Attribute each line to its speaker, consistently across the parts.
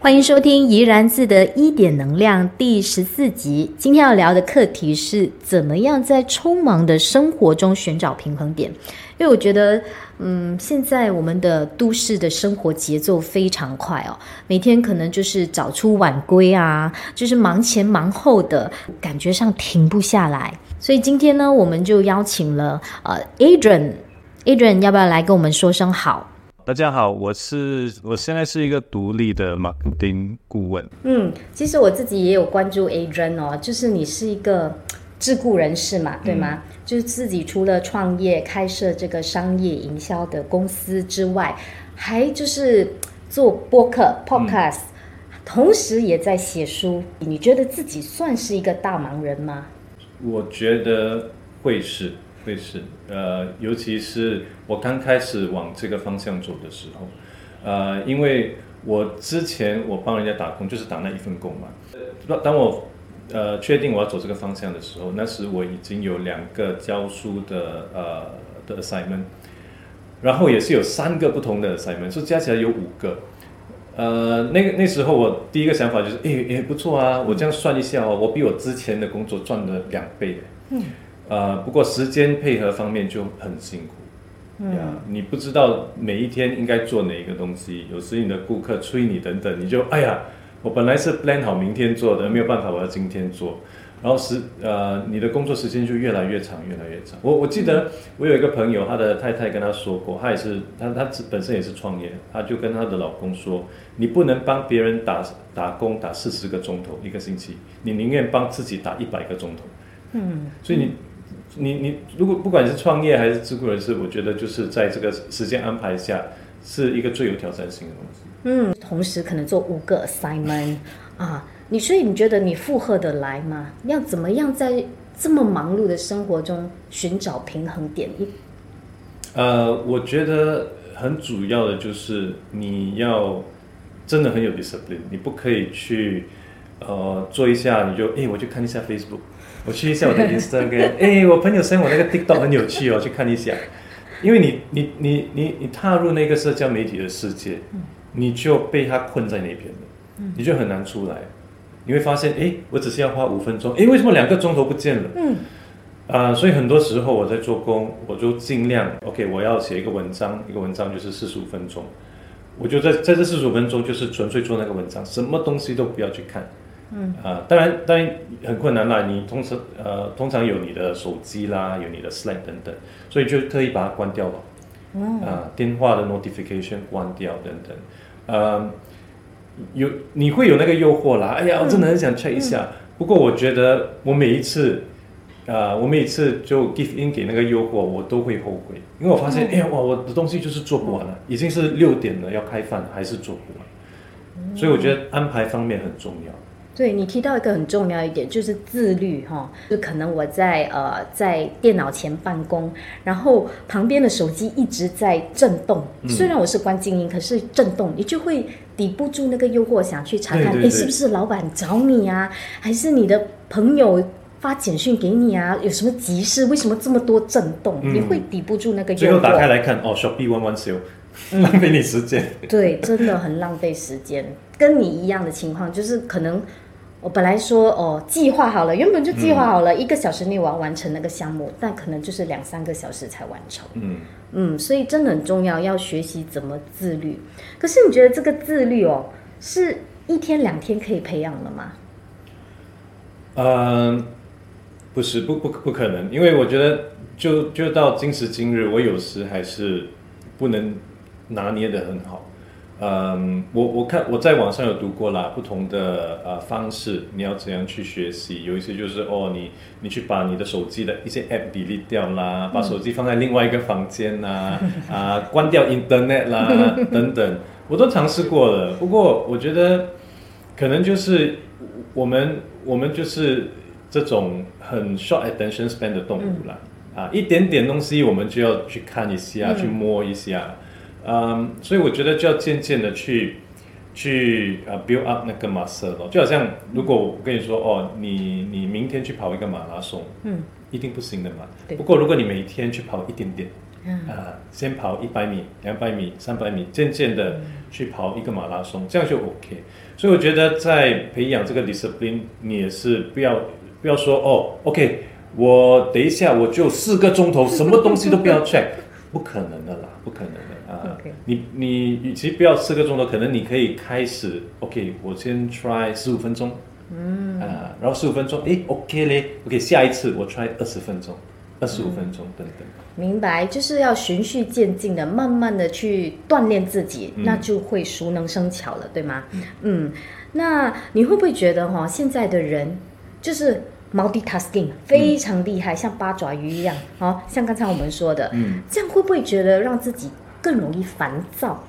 Speaker 1: 欢迎收听《怡然自得一点能量》第十四集。今天要聊的课题是怎么样在匆忙的生活中寻找平衡点。因为我觉得，嗯，现在我们的都市的生活节奏非常快哦，每天可能就是早出晚归啊，就是忙前忙后的，感觉上停不下来。所以今天呢，我们就邀请了呃，Adrian，Adrian 要不要来跟我们说声好？
Speaker 2: 大家好，我是我现在是一个独立的 marketing 顾问。
Speaker 1: 嗯，其实我自己也有关注 Adrian 哦，就是你是一个自雇人士嘛，对吗？就是自己除了创业开设这个商业营销的公司之外，还就是做播客 podcast，同时也在写书。你觉得自己算是一个大忙人吗？
Speaker 3: 我觉得会是。会是，呃，尤其是我刚开始往这个方向走的时候，呃，因为我之前我帮人家打工就是打那一份工嘛，当当我呃确定我要走这个方向的时候，那时我已经有两个教书的呃的 assignment，然后也是有三个不同的 assignment，所以加起来有五个，呃，那个那时候我第一个想法就是，诶诶不错啊，我这样算一下哦，我比我之前的工作赚了两倍，嗯。呃，不过时间配合方面就很辛苦，呀，你不知道每一天应该做哪一个东西，有时你的顾客催你等等，你就哎呀，我本来是 plan 好明天做的，没有办法，我要今天做，然后时呃，你的工作时间就越来越长，越来越长。我我记得我有一个朋友，他的太太跟他说过，他也是他他本身也是创业，他就跟他的老公说，你不能帮别人打打工打四十个钟头一个星期，你宁愿帮自己打一百个钟头，嗯，所以你。你你如果不管是创业还是自雇人士，我觉得就是在这个时间安排下，是一个最有挑战性的东西。
Speaker 1: 嗯，同时可能做五个 assignment 啊，你所以你觉得你负荷得来吗？要怎么样在这么忙碌的生活中寻找平衡点？
Speaker 3: 一呃，我觉得很主要的就是你要真的很有 discipline，你不可以去呃做一下你就哎我去看一下 Facebook。我去一下我的 Instagram，哎，我朋友生我那个 TikTok 很有趣哦，去看一下。因为你你你你你踏入那个社交媒体的世界，你就被他困在那边了，你就很难出来。你会发现，哎，我只是要花五分钟，哎，为什么两个钟头不见了？嗯，啊，所以很多时候我在做工，我就尽量 OK，我要写一个文章，一个文章就是四十五分钟，我就在在这四十五分钟就是纯粹做那个文章，什么东西都不要去看。嗯啊，当然，当然很困难啦。你通常呃，通常有你的手机啦，有你的 Slack 等等，所以就特意把它关掉了。嗯。啊，电话的 notification 关掉等等。呃，有你会有那个诱惑啦。哎呀，我真的很想 check 一下。不过我觉得我每一次，啊，我每一次就 give in 给那个诱惑，我都会后悔，因为我发现，哎呀，哇，我的东西就是做不完了，已经是六点了，要开饭还是做不完。所以我觉得安排方面很重要。
Speaker 1: 对你提到一个很重要一点，就是自律哈。就可能我在呃在电脑前办公，然后旁边的手机一直在震动，虽然我是关静音，可是震动，你就会抵不住那个诱惑，想去查看，哎，是不是老板找你啊？还是你的朋友发简讯给你啊？有什么急事？为什么这么多震动？你会抵不住那个诱惑。
Speaker 3: 最后打开来看，哦，Shopee One One Sale，浪费你时间。
Speaker 1: 对，真的很浪费时间。跟你一样的情况，就是可能。我本来说哦，计划好了，原本就计划好了，一个小时内我要完成那个项目，但可能就是两三个小时才完成。嗯嗯，所以真的很重要，要学习怎么自律。可是你觉得这个自律哦，是一天两天可以培养的吗？
Speaker 3: 嗯，不是，不不不可能，因为我觉得就就到今时今日，我有时还是不能拿捏的很好。嗯，我我看我在网上有读过啦，不同的呃方式，你要怎样去学习？有一些就是哦，你你去把你的手机的一些 app delete 掉啦，把手机放在另外一个房间呐，啊，关掉 internet 啦等等，我都尝试过了。不过我觉得可能就是我们我们就是这种很 short attention span 的动物啦，啊，一点点东西我们就要去看一下，去摸一下。嗯，所以我觉得就要渐渐的去去呃 build up 那个 muscle 咯，就好像如果我跟你说哦，你你明天去跑一个马拉松，
Speaker 1: 嗯，
Speaker 3: 一定不行的嘛。
Speaker 1: 对。
Speaker 3: 不过如果你每天去跑一点点，
Speaker 1: 嗯。
Speaker 3: 啊，先跑一百米、两百米、三百米，渐渐的去跑一个马拉松，这样就 OK。所以我觉得在培养这个 discipline，你也是不要不要说哦，OK，我等一下我就四个钟头什么东西都不要 check，不可能的啦，不可能的啊
Speaker 1: OK
Speaker 3: 你你与其不要四个钟头，可能你可以开始 OK，我先 try 十五分钟，嗯。啊，然后十五分钟，诶 OK 嘞，OK 下一次我 try 二十分钟、二十五分钟等等。
Speaker 1: 明白，就是要循序渐进的，慢慢的去锻炼自己，
Speaker 3: 嗯。
Speaker 1: 那就会熟能生巧了，对吗？嗯，那你会不会觉得哈、现在的人就是 multitasking 非常厉害，像八爪鱼一样，哦，像刚才我们说的，
Speaker 3: 嗯，
Speaker 1: 这样会不会觉得让自己更容易烦躁？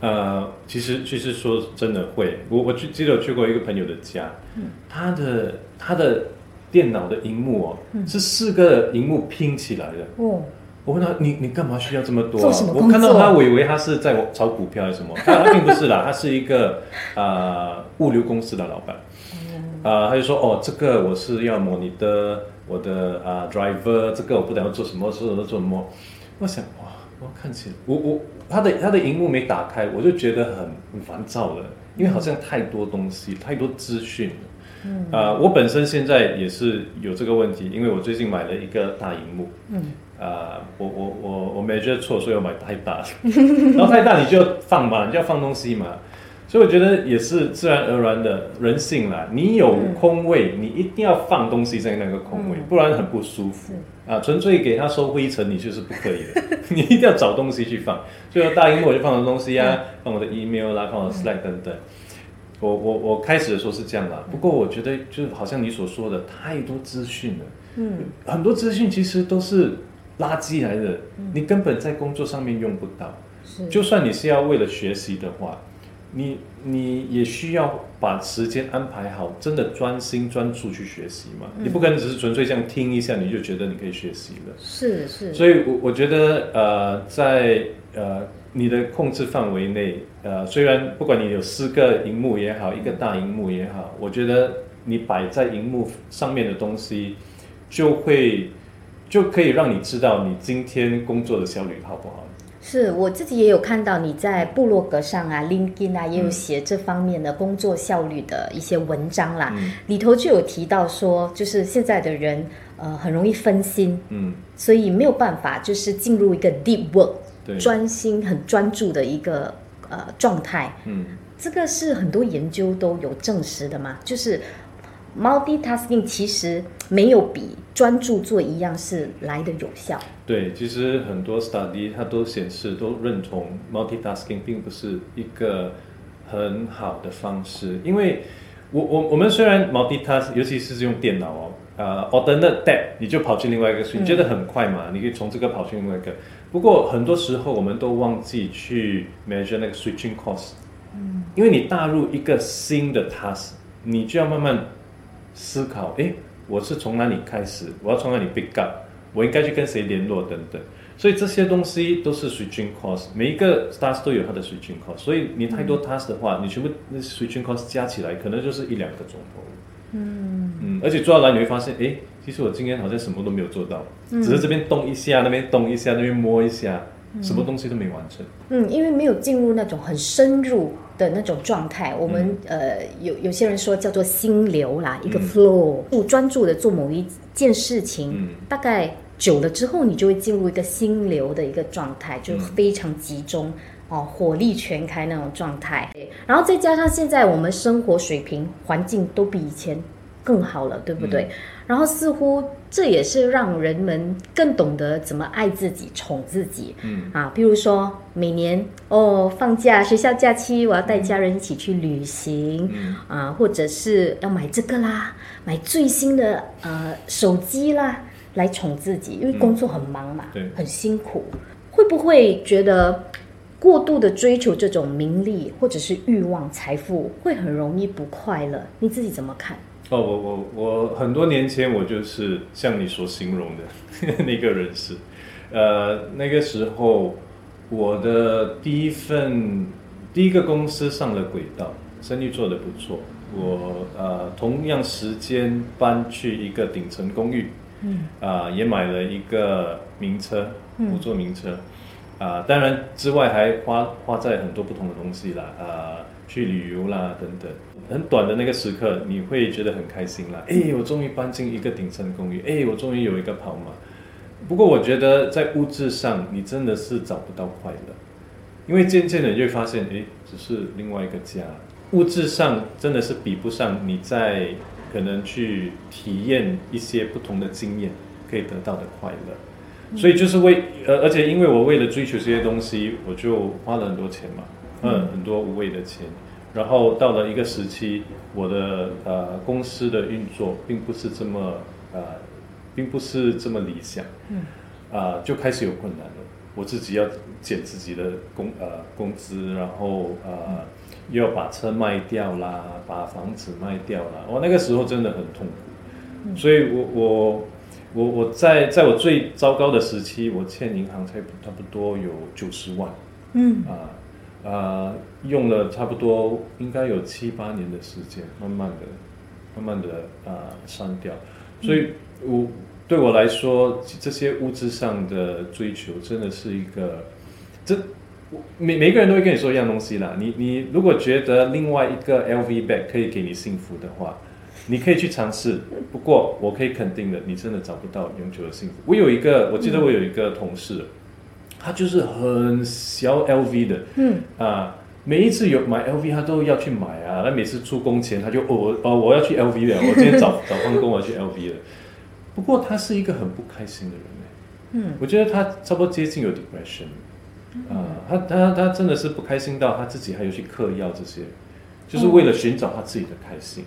Speaker 3: 呃，其实其实说真的会，我我去记得我去过一个朋友的家，他的他的电脑的荧幕哦，是四个荧幕拼起来的。
Speaker 1: 哦，
Speaker 3: 我问他，你你干嘛需要这么多、我看到他，我以为他是在炒股票还是什么，他他并不是啦，他是一个呃物流公司的老板。啊、他就说哦，这个我是要模拟的，我的啊、driver，这个我不知道要做什么，做什么做什么。我想哇，我看起来，我我他的他的荧幕没打开，我就觉得很很烦躁了，因为好像太多东西，太多资讯了。嗯，啊、我本身现在也是有这个问题，因为我最近买了一个大荧幕。
Speaker 1: 嗯，
Speaker 3: 啊、我我我我没觉得错，所以我买太大了。然后太大你就放嘛，你就要放东西嘛。所以我觉得也是自然而然的人性啦。你有空位，你一定要放东西在那个空位，不然很不舒服啊。纯粹给它收灰尘，你就是不可以的。你一定要找东西去放。所以大荧幕我就放我的东西啊，放我的 email 啦，放我的 Slack 等等。我我我开始的时候是这样啦，不过我觉得就是好像你所说的，太多资讯了。
Speaker 1: 嗯，
Speaker 3: 很多资讯其实都是垃圾来的，你根本在工作上面用不到。
Speaker 1: 是
Speaker 3: 就算你是要为了学习的话，你你也需要把时间安排好，真的专心专注去学习嘛。你不可能只是纯粹这样听一下，你就觉得你可以学习了。
Speaker 1: 是是，
Speaker 3: 所以我，我觉得呃，在呃你的控制范围内，呃，虽然不管你有四个荧幕也好，一个大荧幕也好，我觉得你摆在荧幕上面的东西，就会就可以让你知道你今天工作的效率好不好。
Speaker 1: 是我自己也有看到你在部落格上啊、LinkedIn 啊，也有写这方面的工作效率的一些文章啦。
Speaker 3: 嗯
Speaker 1: 里头就有提到说，就是现在的人呃很容易分心，
Speaker 3: 嗯，
Speaker 1: 所以没有办法就是进入一个 deep work
Speaker 3: 对，
Speaker 1: 专心很专注的一个呃状态。
Speaker 3: 嗯。
Speaker 1: 这个是很多研究都有证实的嘛，就是 multitasking 其实没有比专注做一样事来的有效。
Speaker 3: 对，其实很多 study 它都显示都认同 multitasking 并不是一个很好的方式，因为我我我们虽然 multitask，尤其是用电脑哦，呃，alternate tab 你就跑去另外一个你觉得很快嘛？你可以从这个跑去另外一个。不过很多时候我们都忘记去 measure 那个 switching cost，嗯，因为你踏入一个新的 task，你就要慢慢思考，哎，我是从哪里开始？我要从哪里 pick up？我应该去跟谁联络等等。所以这些东西都是 switching cost，每一个 task 都有它的 switching cost。所以你太多 task 的话，你全部那 switching cost 加起来，可能就是一两个钟头。嗯嗯，而且做到来你会发现，哎，其实我今天好像什么都没有做到，只是这边动一下，那边动一下，那边摸一下，什么东西都没完成。
Speaker 1: 嗯，因为没有进入那种很深入的那种状态，我们、呃有有些人说叫做心流啦，一个 flow，不、专注的做某一件事情，
Speaker 3: 嗯。
Speaker 1: 大概久了之后，你就会进入一个心流的一个状态，就非常集中。哦，火力全开那种状态，然后再加上现在我们生活水平、环境都比以前更好了，对不对？然后似乎这也是让人们更懂得怎么爱自己、宠自己。
Speaker 3: 嗯
Speaker 1: 啊，比如说每年哦放假、学校假期，我要带家人一起去旅行、
Speaker 3: 嗯
Speaker 1: 啊，或者是要买这个啦，买最新的呃手机啦，来宠自己，因为工作很忙嘛，
Speaker 3: 对
Speaker 1: 很辛苦，会不会觉得？过度的追求这种名利或者是欲望、财富，会很容易不快乐。你自己怎么看？
Speaker 3: 哦，我我我很多年前我就是像你所形容的 那个人士，呃，那个时候我的第一份第一个公司上了轨道，生意做得不错。我呃同样时间搬去一个顶层公寓，嗯，啊也买了一个名车，五座名车，啊当然之外还花花在很多不同的东西啦，啊去旅游啦等等。很短的那个时刻，你会觉得很开心啦，哎我终于搬进一个顶层公寓，哎我终于有一个跑马。不过我觉得在物质上，你真的是找不到快乐，因为渐渐的你会发现，哎，只是另外一个家。物质上真的是比不上你在可能去体验一些不同的经验可以得到的快乐。所以就是为呃，而且因为我为了追求这些东西，我就花了很多钱嘛，嗯，很多无谓的钱。然后到了一个时期，我的呃公司的运作并不是这么呃。并不是这么理想，嗯，啊，就开始有困难了。我自己要减自己的工呃工资，然后呃又要把车卖掉啦，把房子卖掉啦。我那个时候真的很痛苦，所以我我我我在在我最糟糕的时期，我欠银行才差不多有九十万，嗯啊啊，用了差不多应该有七八年的时间，慢慢的慢慢的啊删掉，所以。我对我来说，这些物质上的追求真的是一个，这每每个人都会跟你说一样东西啦。你你如果觉得另外一个 LV bag 可以给你幸福的话，你可以去尝试。不过我可以肯定的，你真的找不到永久的幸福。我有一个，我记得我有一个同事，他就是很小 LV 的，嗯啊，每一次有买 LV，他都要去买啊。他每次出工前，他就哦哦，我要去 LV 了，我今天早 早放工我要去 LV 了。不过他是一个很不开心的人嗯，我觉得他差不多接近有 depression，啊，他他他真的是不开心到他自己还有去嗑药这些，就是为了寻找他自己的开心。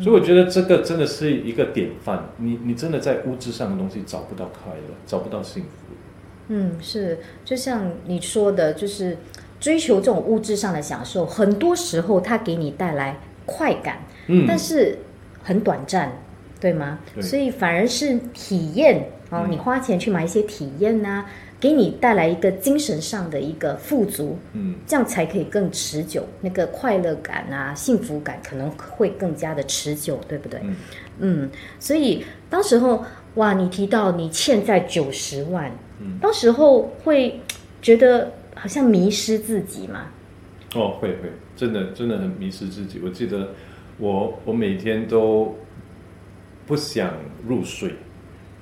Speaker 3: 所以我觉得这个真的是一个典范，你你真的在物质上的东西找不到快乐，找不到幸福。
Speaker 1: 嗯，是，就像你说的，就是追求这种物质上的享受，很多时候它给你带来快感，嗯，但是很短暂。对吗？所以反而是体验哦，你花钱去买一些体验呐，给你带来一个精神上的一个富足，嗯，这样才可以更持久，那个快乐感啊、幸福感可能会更加的持久，对不对？嗯，所以当时候哇，你提到你欠债九十万，嗯，当时候会觉得好像迷失自己嘛？
Speaker 3: 哦，会会，真的真的很迷失自己。我记得我我每天都。不想入睡，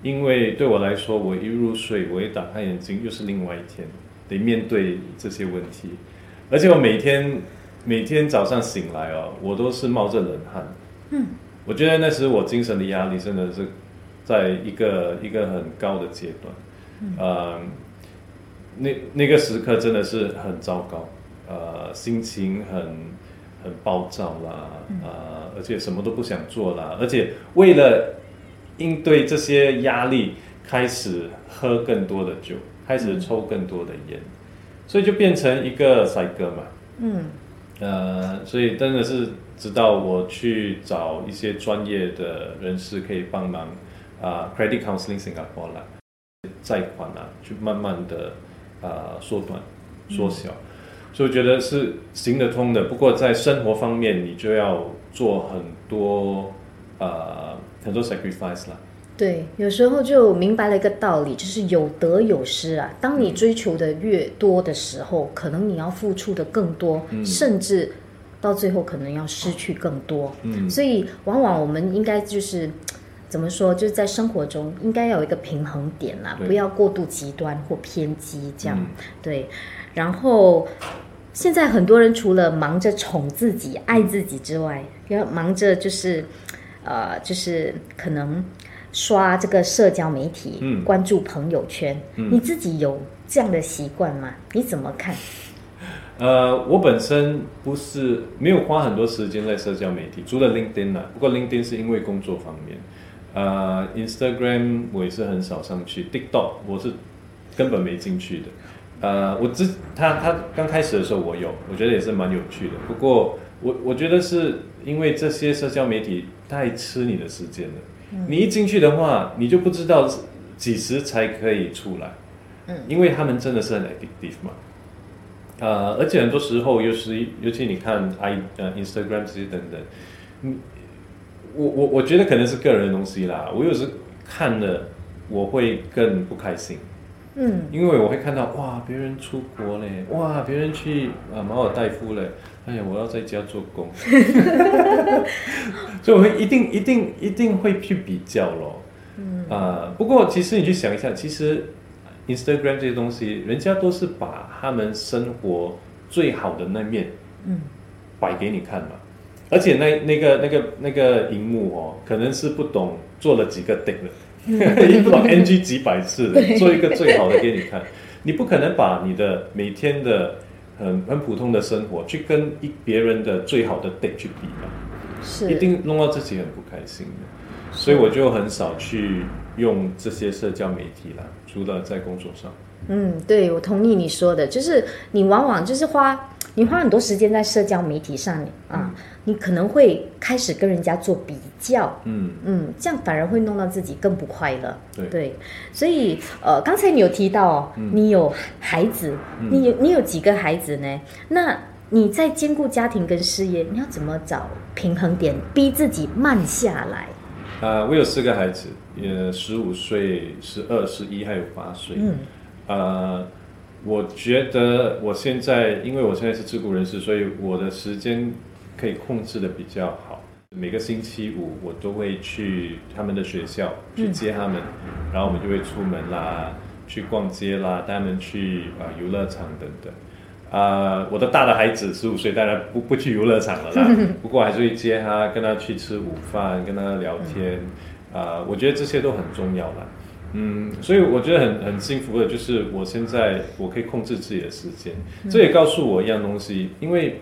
Speaker 3: 因为对我来说，我一入睡，我一打开眼睛，又是另外一天，得面对这些问题。而且我每天每天早上醒来哦，我都是冒着冷汗。嗯，我觉得那时我精神的压力真的是在一个一个很高的阶段。嗯，那那个时刻真的是很糟糕，呃，心情很。很暴躁啦，呃，而且什么都不想做啦，而且为了应对这些压力，开始喝更多的酒，开始抽更多的烟，所以就变成一个帅哥嘛。嗯，呃，所以真的是直到我去找一些专业的人士可以帮忙啊，credit counseling Singapore 啦，贷款啊，去慢慢的啊缩短、缩小。所以我觉得是行得通的，不过在生活方面，你就要做很多呃很多 sacrifice 啦。
Speaker 1: 对，有时候就明白了一个道理，就是有得有失啊。当你追求的越多的时候，可能你要付出的更多，甚至到最后可能要失去更多。嗯，所以往往我们应该就是怎么说，就是在生活中应该有一个平衡点啦，不要过度极端或偏激，这样对。然后，现在很多人除了忙着宠自己、爱自己之外，要忙着就是，呃，就是可能刷这个社交媒体，关注朋友圈。你自己有这样的习惯吗？你怎么看？
Speaker 3: 呃，我本身不是没有花很多时间在社交媒体，除了 LinkedIn 啊。不过 LinkedIn 是因为工作方面，呃，Instagram 我也是很少上去，TikTok 我是根本没进去的。呃，我之他他刚开始的时候我有，我觉得也是蛮有趣的。不过我我觉得是因为这些社交媒体太吃你的时间了。你一进去的话，你就不知道几时才可以出来。嗯，因为他们真的是很 addictive 嘛。呃，而且很多时候，尤其尤其你看 i 呃 Instagram 这些等等，嗯，我我我觉得可能是个人的东西啦。我有时看了，我会更不开心，
Speaker 1: 嗯，
Speaker 3: 因为我会看到哇，别人出国嘞，哇，别人去啊马尔代夫嘞，哎呀，我要在家做工，所以我会一定一定一定会去比较咯。嗯啊，不过其实你去想一下，其实 Instagram 这些东西，人家都是把他们生活最好的那面，
Speaker 1: 嗯，
Speaker 3: 摆给你看嘛。而且那那个那个那个荧幕哦，可能是不懂做了几个顶了，也 不懂 NG 几百次的，做一个最好的给你看。你不可能把你的每天的很很普通的生活去跟一别人的最好的 d 去比嘛，
Speaker 1: 是
Speaker 3: 一定弄到自己很不开心的。所以我就很少去用这些社交媒体啦，除了在工作上。
Speaker 1: 嗯，对，我同意你说的，就是你往往就是花你花很多时间在社交媒体上啊，你可能会开始跟人家做比较，
Speaker 3: 嗯，
Speaker 1: 嗯，这样反而会弄到自己更不快乐。
Speaker 3: 对
Speaker 1: 所以呃，刚才你有提到哦，你有孩子，你有你有几个孩子呢？那你在兼顾家庭跟事业，你要怎么找平衡点，逼自己慢下来？
Speaker 3: 啊、我有四个孩子，呃，十五岁、十二、十一，还有八岁。
Speaker 1: 嗯，
Speaker 3: 呃，我觉得我现在，因为我现在是自雇人士，所以我的时间可以控制的比较好。每个星期五我都会去他们的学校去接他们，然后我们就会出门啦，去逛街啦，带他们去啊、游乐场等等。啊、我的大的孩子十五岁，当然不不去游乐场了啦，不过还是会接他，跟他去吃午饭，跟他聊天。啊、我觉得这些都很重要啦。嗯，所以我觉得很很幸福的，就是我现在我可以控制自己的时间。这也告诉我一样东西，因为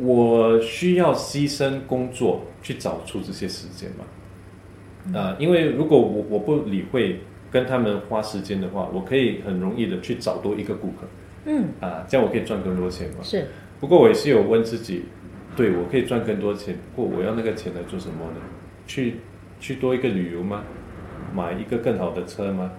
Speaker 3: 我需要牺牲工作去找出这些时间嘛。啊、因为如果我我不理会跟他们花时间的话，我可以很容易的去找多一个顾客
Speaker 1: 嗯，
Speaker 3: 啊，这样我可以赚更多钱嘛。
Speaker 1: 是，
Speaker 3: 不过我也是有问自己，对我可以赚更多钱，不过我要那个钱来做什么呢？去去多一个旅游吗？买一个更好的车吗？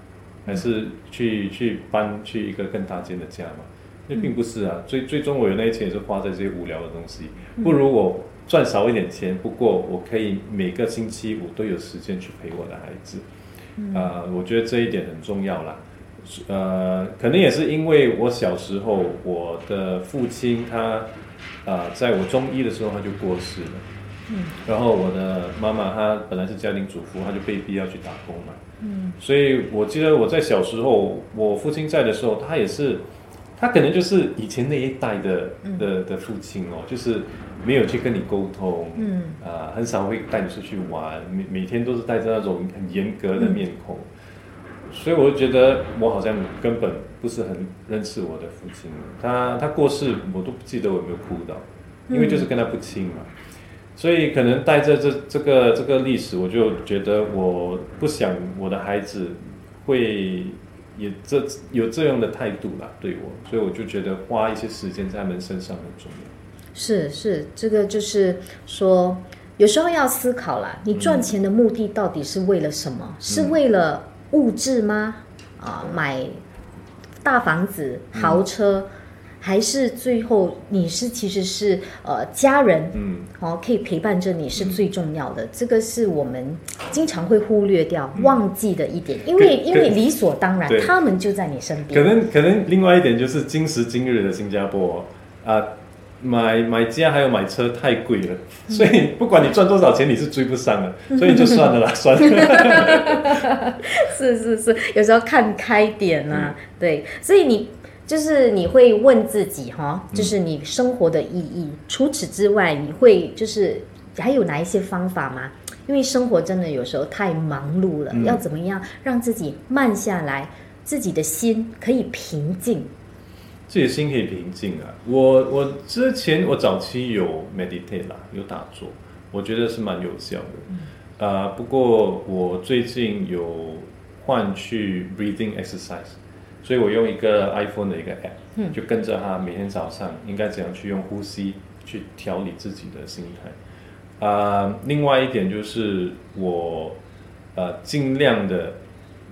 Speaker 3: 还是去去搬去一个更大间的家吗？那并不是啊，最最终我有那些钱也是花在这些无聊的东西，不如我赚少一点钱，不过我可以每个星期五都有时间去陪我的孩子，啊、我觉得这一点很重要啦。呃，可能也是因为我小时候，我的父亲他，啊、在我中一的时候他就过世了，嗯，然后我的妈妈她本来是家庭主妇，她就被逼要去打工嘛，嗯，所以我记得我在小时候，我父亲在的时候，他也是，他可能就是以前那一代的的的父亲哦，就是没有去跟你沟通，
Speaker 1: 嗯，
Speaker 3: 啊、很少会带你出去玩，每每天都是带着那种很严格的面孔。所以我就觉得我好像根本不是很认识我的父亲，他他过世我都不记得我有没有哭到，因为就是跟他不亲嘛，所以可能带着这这个这个历史，我就觉得我不想我的孩子会也这有这样的态度啦对我，所以我就觉得花一些时间在他们身上很重要。
Speaker 1: 是是，这个就是说，有时候要思考啦，你赚钱的目的到底是为了什么？是为了物质吗？啊，买大房子、豪车，还是最后你是其实是呃家人
Speaker 3: 嗯，
Speaker 1: 哦，可以陪伴着你是最重要的。这个是我们经常会忽略掉、忘记的一点，因为因为理所当然，他们就在你身边。可。
Speaker 3: 能可能另外一点就是今时今日的新加坡啊、买买家还有买车太贵了，所以不管你赚多少钱，你是追不上的，所以就算了啦，算了。
Speaker 1: 是是是，有时候看开点啊，
Speaker 3: 嗯。
Speaker 1: 对，所以你就是你会问自己哈，就是你生活的意义。除此之外，你会就是还有哪一些方法吗？因为生活真的有时候太忙碌了，
Speaker 3: 嗯
Speaker 1: 要怎么样让自己慢下来，自己的心可以平静？
Speaker 3: 自己的心可以平静啊。我我之前我早期有 meditate 啦，有打坐，我觉得是蛮有效的。啊、不过我最近有换去 breathing exercise，所以我用一个 iPhone 的一个 app，、就跟着他每天早上应该怎样去用呼吸去调理自己的心态。啊、另外一点就是我呃尽量的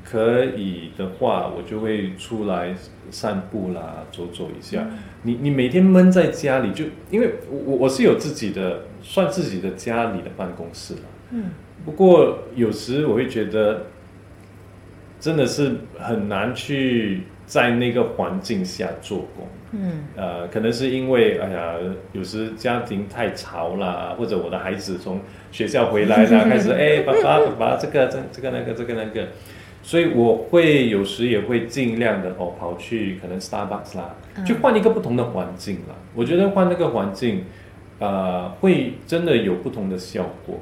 Speaker 3: 可以的话，我就会出来散步啦，走走一下。你你每天闷在家里，就因为我我是有自己的算自己的家里的办公室了。嗯。不过有时我会觉得，真的是很难去在那个环境下做工。嗯。呃，可能是因为哎呀，有时家庭太吵啦，或者我的孩子从学校回来啦，开始哎，爸爸爸爸，这个这这个那个这个那个。所以我会有时也会尽量的哦，跑去可能 Starbucks 啦，去换一个不同的环境啦。我觉得换那个环境，呃，会真的有不同的效果。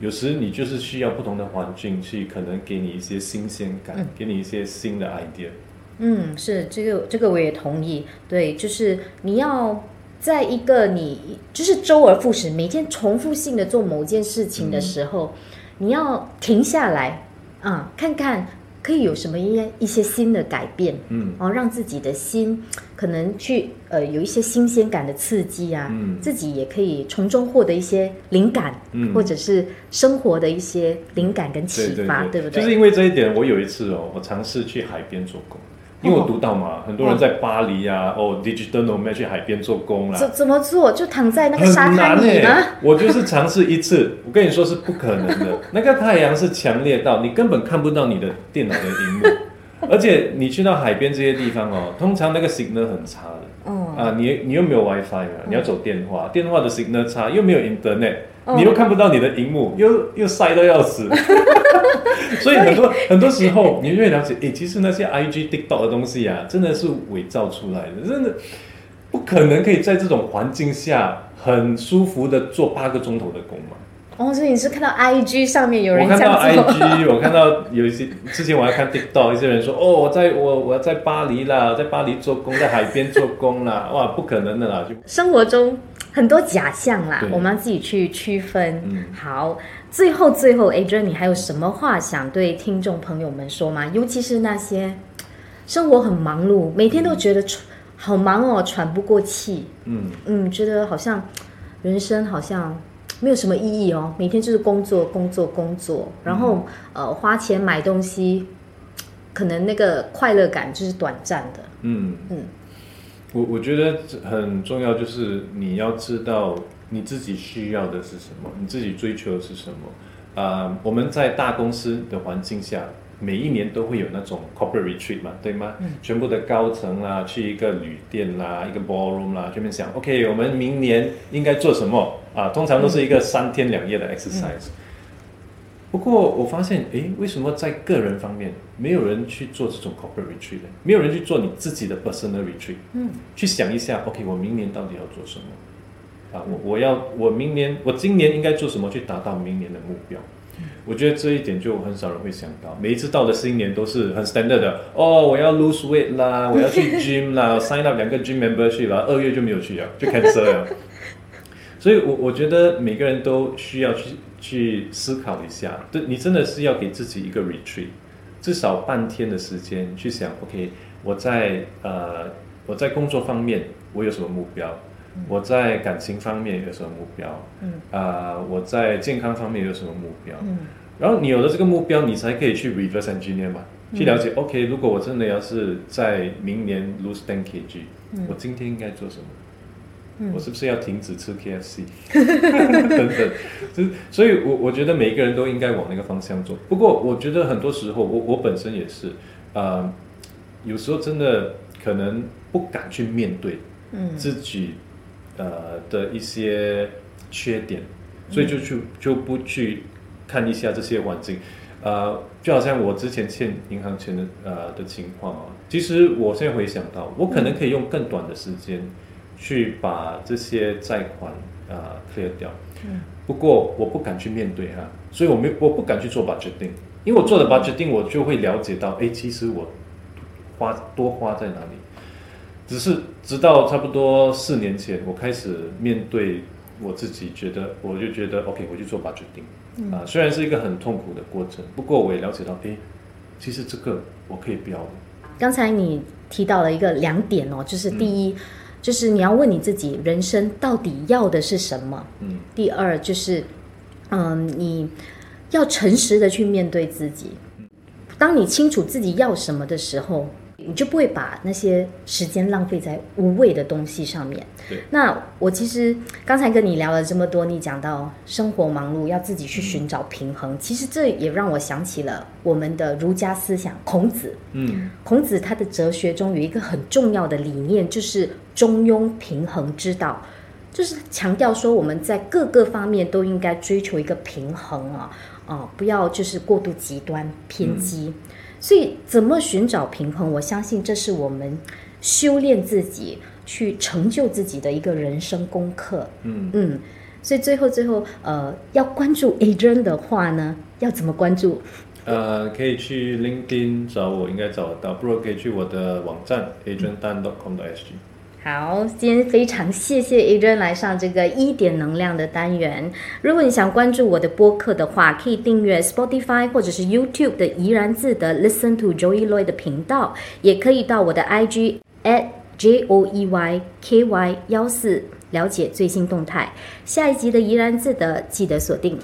Speaker 3: 有时你就是需要不同的环境去，可能给你一些新鲜感，给你一些新的 idea。
Speaker 1: 嗯，是这个这个我也同意。对，就是你要在一个你就是周而复始，每天重复性的做某件事情的时候，你要停下来啊，看看。可以有什么一一些新的改变，嗯，然后让自己的心可能去呃有一些新鲜感的刺激啊，嗯，自己也可以从中获得一些灵感，嗯，或者是生活的一些灵感跟启发，对不对？
Speaker 3: 就是因为这一点，我有一次哦，我尝试去海边做工。因为我读到嘛，很多人在巴黎啊，哦，digital nomad 去海边做工啦。
Speaker 1: 怎怎么做？就躺在那个沙滩里吗？
Speaker 3: 我就是尝试一次，我跟你说是不可能的。那个太阳是强烈到你根本看不到你的电脑的荧幕，而且你去到海边这些地方哦，通常那个 signal 很差的。哦。啊，你你又没有 WiFi 嘛？你要走电话，电话的 signal 差，又没有 internet。你又看不到你的荧幕，又又晒到要死，所以很多很多时候，你越了解，哎，其实那些 I G TikTok 的东西啊，真的是伪造出来的，真的不可能可以在这种环境下很舒服的做八个钟头的工嘛。
Speaker 1: 哦，所以你是看到 I G 上面有人
Speaker 3: 我看到 I G，我看到有一些之前我还看 TikTok，一些人说，哦，我在我我在巴黎啦，在巴黎做工，在海边做工啦，哇，不可能的啦，就
Speaker 1: 生活中。很多假象啦，我们要自己去区分。好，最后最后，Adrian，你还有什么话想对听众朋友们说吗？尤其是那些生活很忙碌，每天都觉得好忙哦，喘不过气。嗯嗯，觉得好像人生好像没有什么意义哦，每天就是工作工作工作，然后呃花钱买东西，可能那个快乐感就是短暂的。嗯嗯。
Speaker 3: 我我觉得很重要，就是你要知道你自己需要的是什么，你自己追求的是什么。啊，我们在大公司的环境下，每一年都会有那种 corporate retreat 嘛，对吗？嗯。全部的高层啦，去一个旅店啦，一个 ballroom 啦，这边想，OK，我们明年应该做什么？啊，通常都是一个三天两夜的 exercise。不过我发现，诶，为什么在个人方面没有人去做这种 corporate retreat 呢？没有人去做你自己的 personal retreat？嗯，去想一下，OK，我明年到底要做什么？啊，我我要我明年我今年应该做什么去达到明年的目标？我觉得这一点就很少人会想到。每一次到了新年都是很 standard 的，哦，我要 lose weight 啦，我要去 gym 啦，sign up 两个 gym member 去啦，二月就没有去啊，就 cancel 了。所以，我我觉得每个人都需要去。去思考一下，对你真的是要给自己一个 retreat，至少半天的时间去想，OK，我在呃我在工作方面我有什么目标，我在感情方面有什么目标，嗯。啊我在健康方面有什么目标，嗯，然后你有了这个目标，你才可以去 reverse engineer 嘛，去了解，OK，如果我真的要是在明年 lose ten kg，我今天应该做什么？我是不是要停止吃 KFC？等等，就是所以，我我觉得每一个人都应该往那个方向做。不过，我觉得很多时候，我我本身也是，呃，有时候真的可能不敢去面对自己呃的一些缺点，所以就去就不去看一下这些环境。呃，就好像我之前欠银行钱的呃的情况啊，其实我现在回想到，我可能可以用更短的时间。去把这些债款啊 clear 掉，嗯，不过我不敢去面对哈，所以我没我不敢去做 budgeting，因为我做了 budgeting，我就会了解到，哎，其实我花多花在哪里，只是直到差不多四年前，我开始面对我自己，觉得我就觉得 OK，我去做 budgeting，啊，虽然是一个很痛苦的过程，不过我也了解到，哎，其实这个我可以不要的。
Speaker 1: 刚才你提到了一个两点哦，就是第一。就是你要问你自己，人生到底要的是什么？嗯。第二就是，嗯，你要诚实的去面对自己。当你清楚自己要什么的时候，你就不会把那些时间浪费在无谓的东西上面。
Speaker 3: 对，
Speaker 1: 那我其实刚才跟你聊了这么多，你讲到生活忙碌，要自己去寻找平衡，其实这也让我想起了我们的儒家思想，孔子。
Speaker 3: 嗯
Speaker 1: 孔子他的哲学中有一个很重要的理念，就是中庸平衡之道，就是强调说我们在各个方面都应该追求一个平衡啊啊、不要就是过度极端偏激。所以怎么寻找平衡，我相信这是我们修炼自己、去成就自己的一个人生功课。
Speaker 3: 嗯，
Speaker 1: 嗯，所以最后最后呃，要关注 Adrian 的话呢，要怎么关注？
Speaker 3: 呃，可以去 LinkedIn 找我，应该找得到，不如可以去我的网站 adriandan.com.sg。
Speaker 1: 好，今天非常谢谢 Adrian 来上这个一点能量的单元。如果你想关注我的播客的话，可以订阅 Spotify 或者是 YouTube 的怡然自得 Listen to Joey loyd 的频道，也可以到我的 IG at J O E Y K Y 幺四了解最新动态。下一集的怡然自得记得锁定。